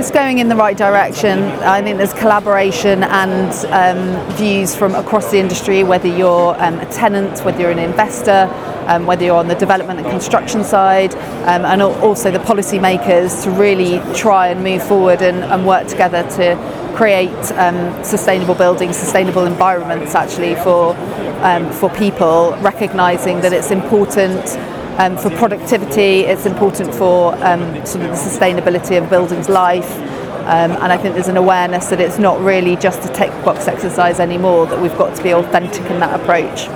It's going in the right direction. I think there's collaboration and um, views from across the industry, whether you're um, a tenant, whether you're an investor, um, whether you're on the development and construction side, um, and also the policymakers to really try and move forward and, and work together to create um, sustainable buildings, sustainable environments actually for, um, for people, recognising that it's important um, for productivity, it's important for um, sort of the sustainability of building's life. Um, and I think there's an awareness that it's not really just a tick box exercise anymore, that we've got to be authentic in that approach.